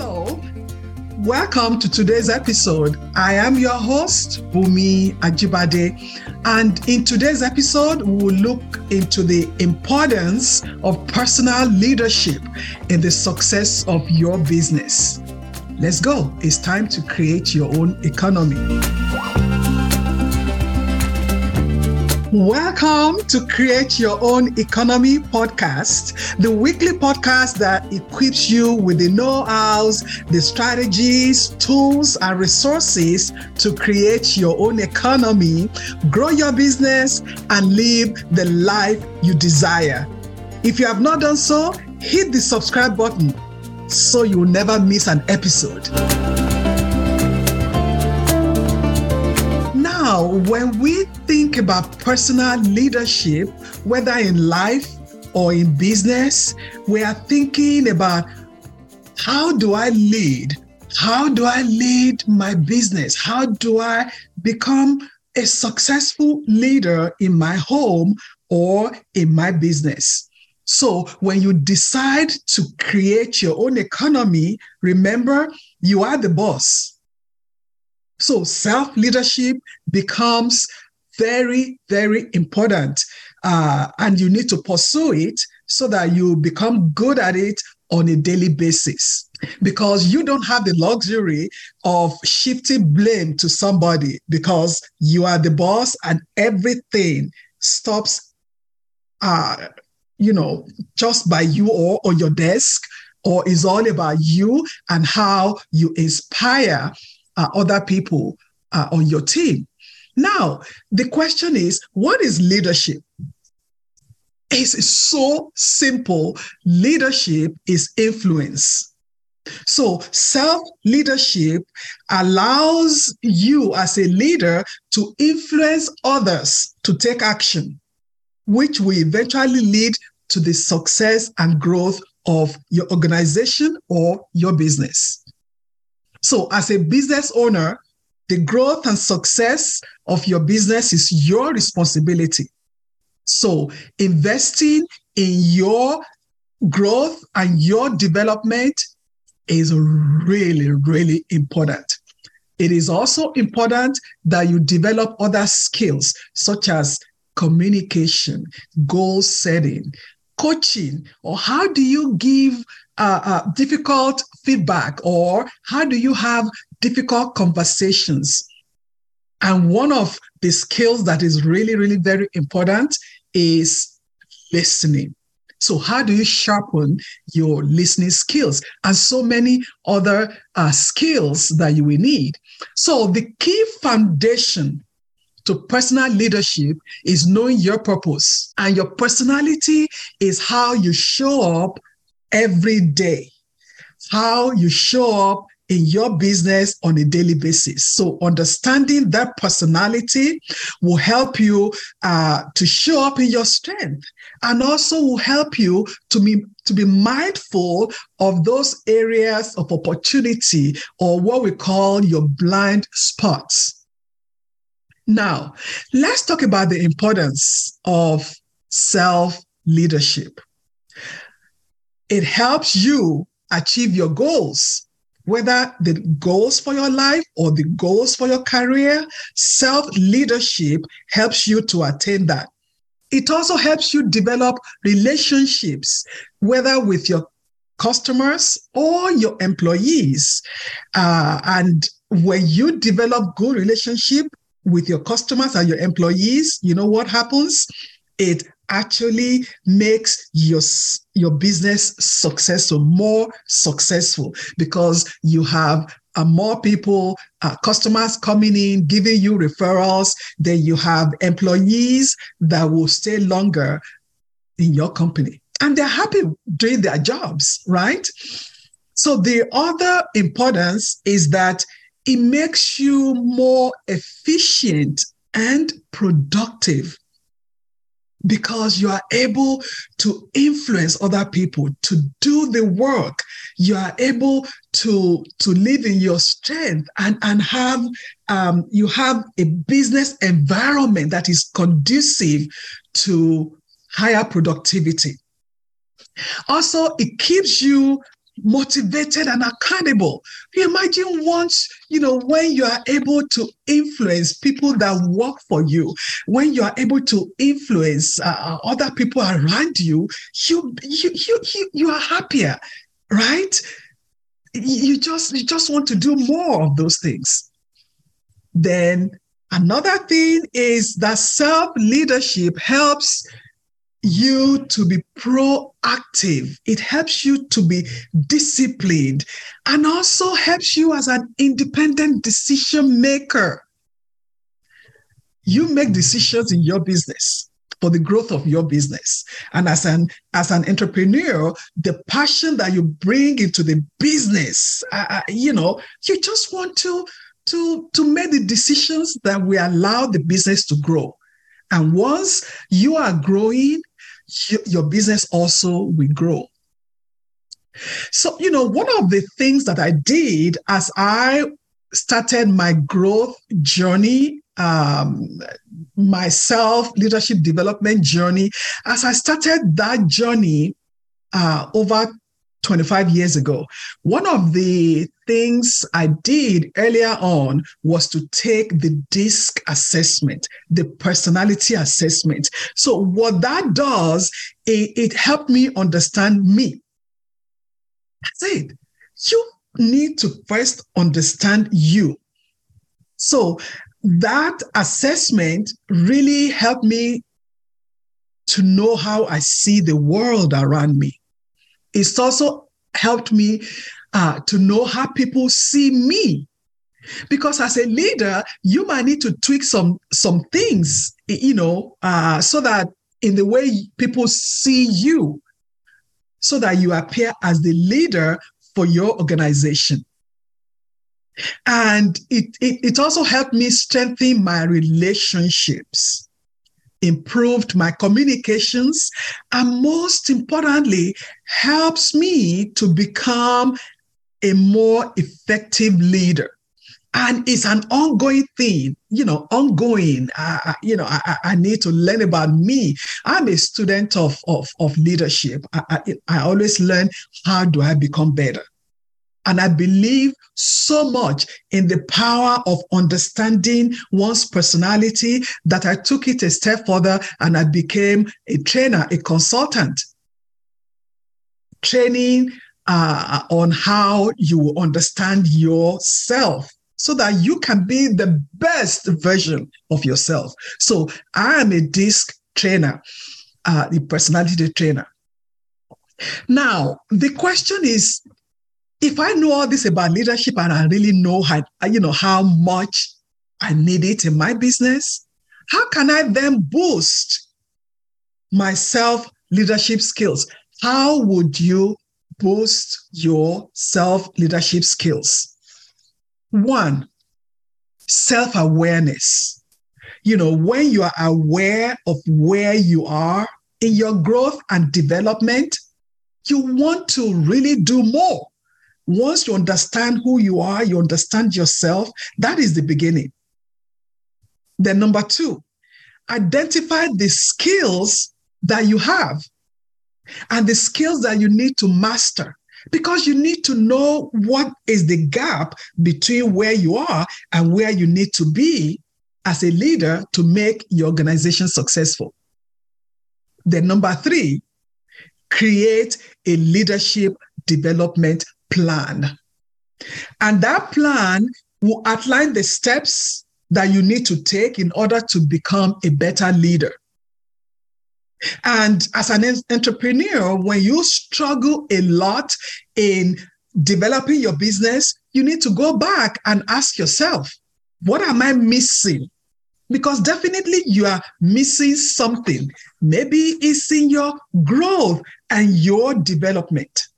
Hello. Welcome to today's episode. I am your host, Bunmi Ajibade. And in today's episode, we will look into the importance of personal leadership in the success of your business. Let's go. It's time to create your own economy. Welcome to Create Your Own Economy podcast, the weekly podcast that equips you with the know hows, the strategies, tools, and resources to create your own economy, grow your business, and live the life you desire. If you have not done so, hit the subscribe button so you'll never miss an episode. Now, when we think about personal leadership, whether in life or in business, we are thinking about how do I lead? How do I lead my business? How do I become a successful leader in my home or in my business? So, when you decide to create your own economy, remember you are the boss. So, self leadership becomes very, very important. Uh, and you need to pursue it so that you become good at it on a daily basis. Because you don't have the luxury of shifting blame to somebody because you are the boss and everything stops, uh, you know, just by you or on your desk, or is all about you and how you inspire uh, other people uh, on your team. Now, the question is what is leadership? It's so simple. Leadership is influence. So, self leadership allows you as a leader to influence others to take action, which will eventually lead to the success and growth of your organization or your business. So, as a business owner, the growth and success of your business is your responsibility. So, investing in your growth and your development is really, really important. It is also important that you develop other skills such as communication, goal setting, coaching, or how do you give uh, uh, difficult feedback, or how do you have difficult conversations? And one of the skills that is really, really very important is listening. So, how do you sharpen your listening skills and so many other uh, skills that you will need? So, the key foundation to personal leadership is knowing your purpose, and your personality is how you show up every day, how you show up in your business on a daily basis. So, understanding that personality will help you uh, to show up in your strength and also will help you to be, to be mindful of those areas of opportunity or what we call your blind spots. Now, let's talk about the importance of self leadership. It helps you achieve your goals whether the goals for your life or the goals for your career, self leadership helps you to attain that. It also helps you develop relationships, whether with your customers or your employees. Uh, and when you develop good relationship with your customers and your employees, you know what happens? It actually makes your your business successful more successful because you have uh, more people uh, customers coming in giving you referrals. Then you have employees that will stay longer in your company. And they're happy doing their jobs right? So the other importance is that it makes you more efficient and productive because you are able to influence other people to do the work. You are able to to live in your strength and and have um, you have a business environment that is conducive to higher productivity. Also it keeps you motivated and accountable. You imagine once, you know, when you are able to influence people that work for you, when you are able to influence uh, other people around you, you, you, you, you, you are happier, right? You just, you just want to do more of those things. Then another thing is that self leadership helps you to be proactive. It helps you to be disciplined and also helps you as an independent decision maker. You make decisions in your business for the growth of your business. And as an as an entrepreneur, the passion that you bring into the business, uh, you know, you just want to to to make the decisions that will allow the business to grow. And once you are growing, your business also will grow. So, you know, one of the things that I did as I started my growth journey, um, my self leadership development journey, as I started that journey uh, over 25 years ago. One of the things I did earlier on was to take the DISC assessment, the personality assessment. So, what that does, it, it helped me understand me. That's it. You need to first understand you. So, that assessment really helped me to know how I see the world around me it's also helped me uh, to know how people see me. Because as a leader you might need to tweak some some things you know uh, so that in the way people see you so that you appear as the leader for your organization. And it, it, it also helped me strengthen my relationships improved my communications, and most importantly, helps me to become a more effective leader. And it's an ongoing thing, you know, ongoing. Uh, you know, I, I, need to learn about me. I'm a student of, of, of leadership. I, I, I always learn how do I become better. And I believe so much in the power of understanding one's personality that I took it a step further and I became a trainer, a consultant, training uh, on how you understand yourself so that you can be the best version of yourself. So I am a DISC trainer, uh, the personality trainer. Now, the question is if I know all this about leadership and I really know how, you know, how much I need it in my business, how can I then boost my self leadership skills? How would you boost your self leadership skills? One, self awareness. You know, when you are aware of where you are in your growth and development, you want to really do more. Once you understand who you are, you understand yourself, that is the beginning. Then, number two, identify the skills that you have and the skills that you need to master because you need to know what is the gap between where you are and where you need to be as a leader to make your organization successful. Then, number three, create a leadership development plan. And that plan will outline the steps that you need to take in order to become a better leader. And as an entrepreneur, when you struggle a lot in developing your business, you need to go back and ask yourself, what am I missing? Because definitely you are missing something. Maybe it's in your growth and your development.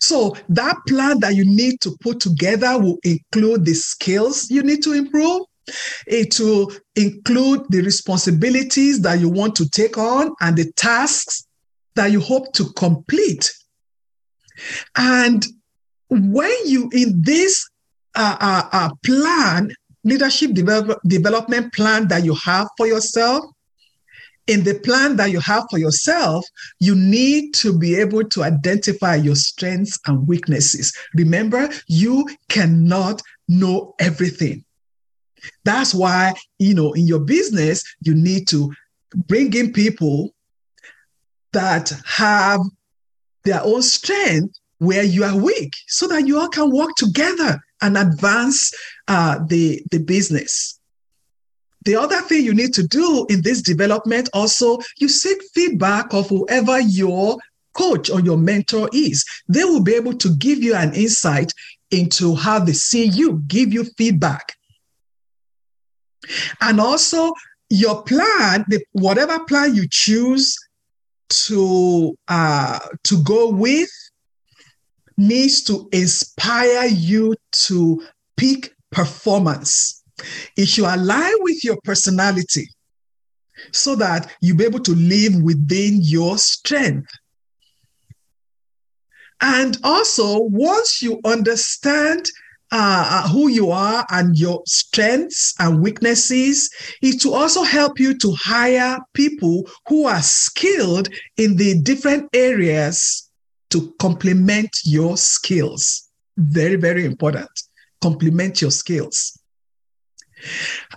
So that plan that you need to put together will include the skills you need to improve. It will include the responsibilities that you want to take on and the tasks that you hope to complete. And when you, in this uh, uh, uh, plan, leadership develop, development plan that you have for yourself, in the plan that you have for yourself, you need to be able to identify your strengths and weaknesses. Remember, you cannot know everything. That's why, you know, in your business, you need to bring in people that have their own strength where you are weak so that you all can work together and advance uh, the, the business. The other thing you need to do in this development also, you seek feedback of whoever your coach or your mentor is. They will be able to give you an insight into how they see you, give you feedback. And also, your plan, the, whatever plan you choose to uh, to go with, needs to inspire you to peak performance. It should align with your personality so that you'll be able to live within your strength. And also, once you understand uh, uh, who you are and your strengths and weaknesses, it will also help you to hire people who are skilled in the different areas to complement your skills. Very, very important. Complement your skills.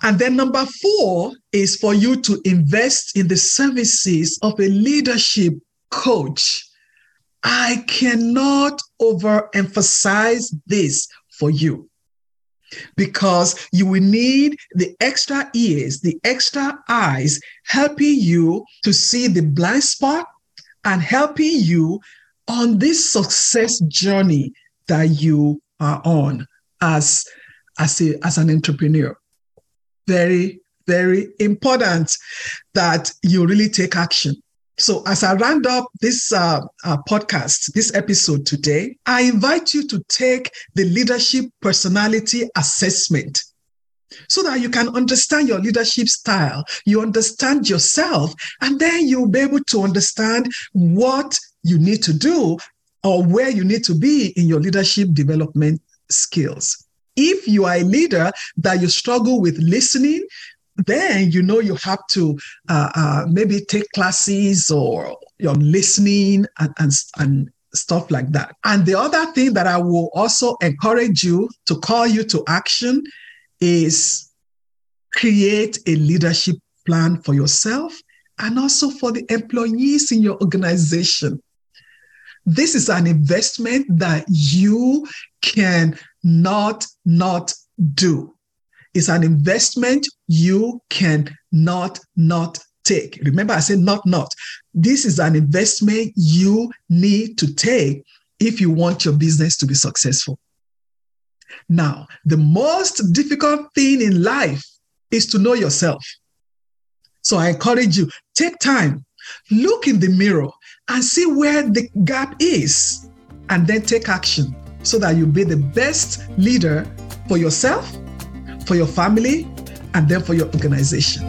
And then number four is for you to invest in the services of a leadership coach. I cannot overemphasize this for you because you will need the extra ears, the extra eyes helping you to see the blind spot and helping you on this success journey that you are on as, as, a, as an entrepreneur very, very important that you really take action. So, as I round up this uh, uh, podcast, this episode today, I invite you to take the leadership personality assessment so that you can understand your leadership style, you understand yourself, and then you'll be able to understand what you need to do or where you need to be in your leadership development skills. If you are a leader that you struggle with listening, then you know you have to uh, uh, maybe take classes or you're listening and, and, and stuff like that. And the other thing that I will also encourage you to call you to action is create a leadership plan for yourself and also for the employees in your organization. This is an investment that you can not not do. It's an investment you can not not take. Remember, I said not not. This is an investment you need to take if you want your business to be successful. Now, the most difficult thing in life is to know yourself. So I encourage you, take time, look in the mirror and see where the gap is, and then take action so that you be the best leader for yourself, for your family, and then for your organization.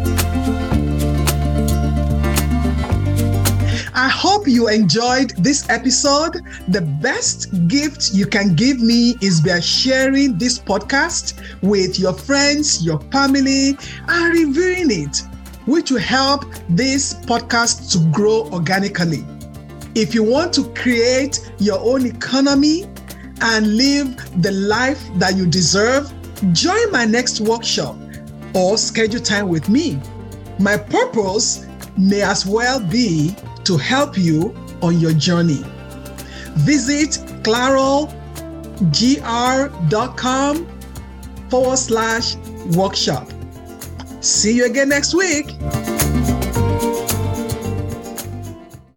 I hope you enjoyed this episode. The best gift you can give me is by sharing this podcast with your friends, your family, and reviewing it, which will help this podcast to grow organically. If you want to create your own economy and live the life that you deserve, join my next workshop or schedule time with me. My purpose may as well be to help you on your journey. Visit clarolgr.com forward slash workshop. See you again next week.